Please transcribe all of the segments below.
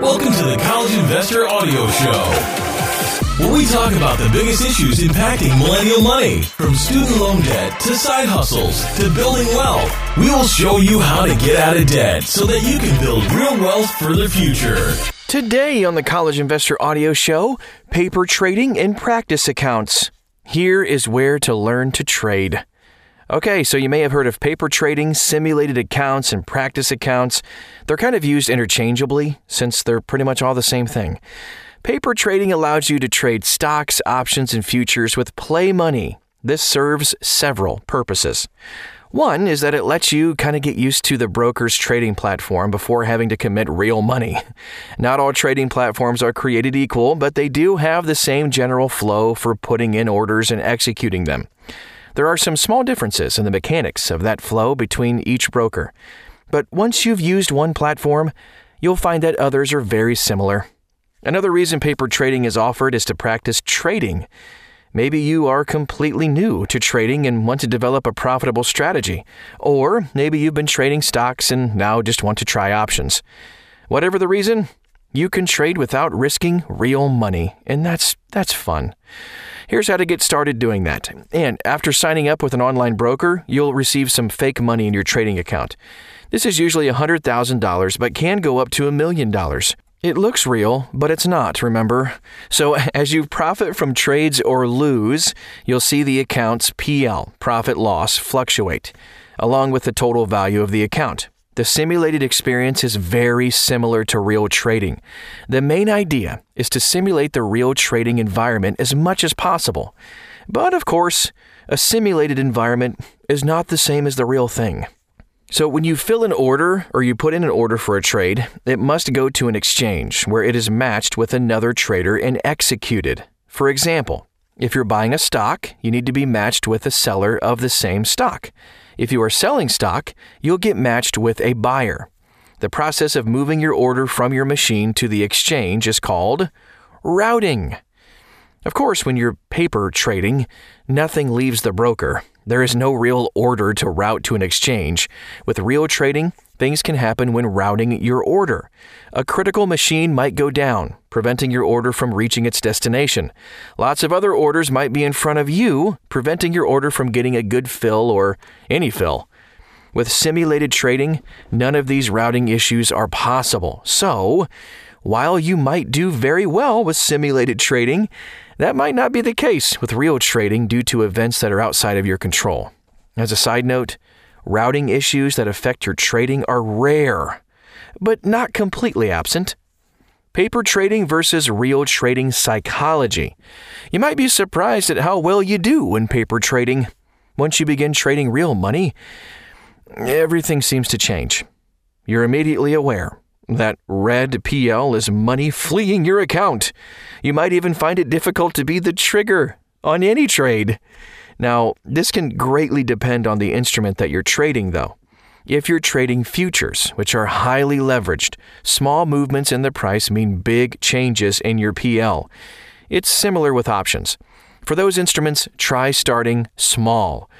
Welcome to the College Investor Audio Show where we talk about the biggest issues impacting millennial money, from student loan debt to side hustles to building wealth. We will show you how to get out of debt so that you can build real wealth for the future. Today on the College Investor Audio Show, paper trading and practice accounts. Here is where to learn to trade. Okay, so you may have heard of paper trading, simulated accounts, and practice accounts. They're kind of used interchangeably since they're pretty much all the same thing. Paper trading allows you to trade stocks, options, and futures with play money. This serves several purposes. One is that it lets you kind of get used to the broker's trading platform before having to commit real money. Not all trading platforms are created equal, but they do have the same general flow for putting in orders and executing them. There are some small differences in the mechanics of that flow between each broker. But once you've used one platform, you'll find that others are very similar Another reason paper trading is offered is to practice trading. Maybe you are completely new to trading and want to develop a profitable strategy. Or maybe you've been trading stocks and now just want to try options. Whatever the reason, you can trade without risking real money, and that's that's fun. Here's how to get started doing that. And after signing up with an online broker, you'll receive some fake money in your trading account. This is usually $100,000 but can go up to a million dollars. It looks real, but it's not, remember? So, as you profit from trades or lose, you'll see the account's PL, profit loss, fluctuate, along with the total value of the account. The simulated experience is very similar to real trading. The main idea is to simulate the real trading environment as much as possible. But of course, a simulated environment is not the same as the real thing. So, when you fill an order or you put in an order for a trade, it must go to an exchange where it is matched with another trader and executed. For example, if you're buying a stock, you need to be matched with a seller of the same stock. If you are selling stock, you'll get matched with a buyer. The process of moving your order from your machine to the exchange is called routing. Of course, when you're paper trading, nothing leaves the broker. There is no real order to route to an exchange. With real trading, things can happen when routing your order. A critical machine might go down, preventing your order from reaching its destination. Lots of other orders might be in front of you, preventing your order from getting a good fill or any fill. With simulated trading, none of these routing issues are possible. So, while you might do very well with simulated trading, that might not be the case with real trading due to events that are outside of your control. As a side note, routing issues that affect your trading are rare, but not completely absent. Paper trading versus real trading psychology. You might be surprised at how well you do in paper trading. Once you begin trading real money, everything seems to change. You're immediately aware that red PL is money fleeing your account. You might even find it difficult to be the trigger on any trade. Now, this can greatly depend on the instrument that you're trading, though. If you're trading futures, which are highly leveraged, small movements in the price mean big changes in your PL. It's similar with options. For those instruments, try starting small.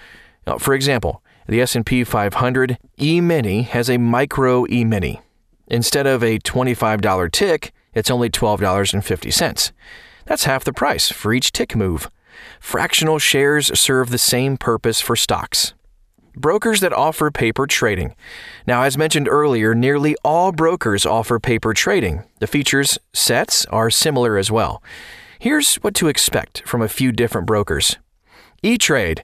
Now, for example, the S&P 500 E-mini has a micro E-mini. Instead of a $25 tick, it's only $12.50. That's half the price for each tick move. Fractional shares serve the same purpose for stocks. Brokers that offer paper trading. Now, as mentioned earlier, nearly all brokers offer paper trading. The features sets are similar as well. Here's what to expect from a few different brokers. E-Trade.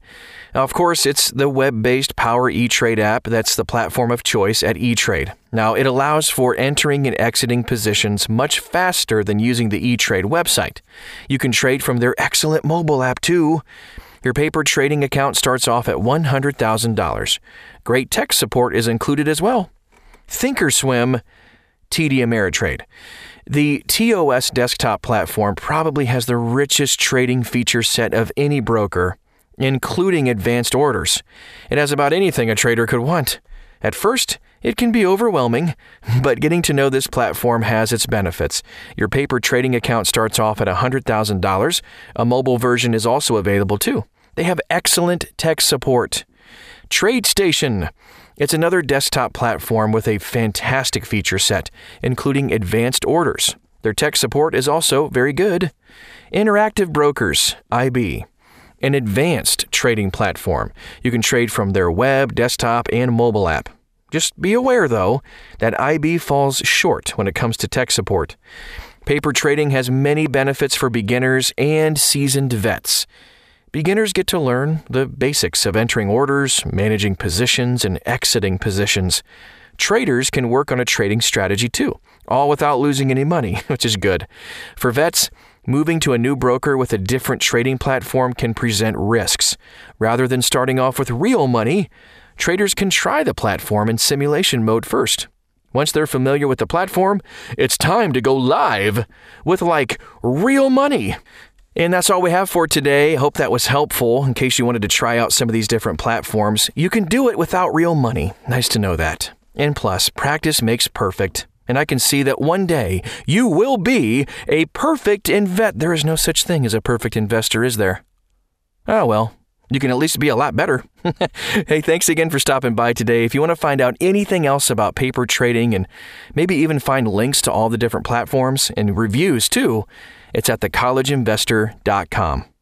Now, of course, it's the web based Power E-Trade app that's the platform of choice at E-Trade. Now, it allows for entering and exiting positions much faster than using the E-Trade website. You can trade from their excellent mobile app, too. Your paper trading account starts off at $100,000. Great tech support is included as well. Thinkorswim, TD Ameritrade. The TOS desktop platform probably has the richest trading feature set of any broker including advanced orders. It has about anything a trader could want. At first, it can be overwhelming, but getting to know this platform has its benefits. Your paper trading account starts off at $100,000. A mobile version is also available too. They have excellent tech support. TradeStation. It's another desktop platform with a fantastic feature set, including advanced orders. Their tech support is also very good. Interactive Brokers, IB, an advanced trading platform. You can trade from their web, desktop, and mobile app. Just be aware, though, that IB falls short when it comes to tech support. Paper trading has many benefits for beginners and seasoned vets. Beginners get to learn the basics of entering orders, managing positions, and exiting positions. Traders can work on a trading strategy too, all without losing any money, which is good. For vets, moving to a new broker with a different trading platform can present risks. Rather than starting off with real money, traders can try the platform in simulation mode first. Once they're familiar with the platform, it's time to go live with like real money. And that's all we have for today. Hope that was helpful in case you wanted to try out some of these different platforms. You can do it without real money. Nice to know that. And plus, practice makes perfect. And I can see that one day you will be a perfect invest. There is no such thing as a perfect investor, is there? Oh well, you can at least be a lot better. hey, thanks again for stopping by today. If you want to find out anything else about paper trading and maybe even find links to all the different platforms and reviews too, it's at thecollegeinvestor.com.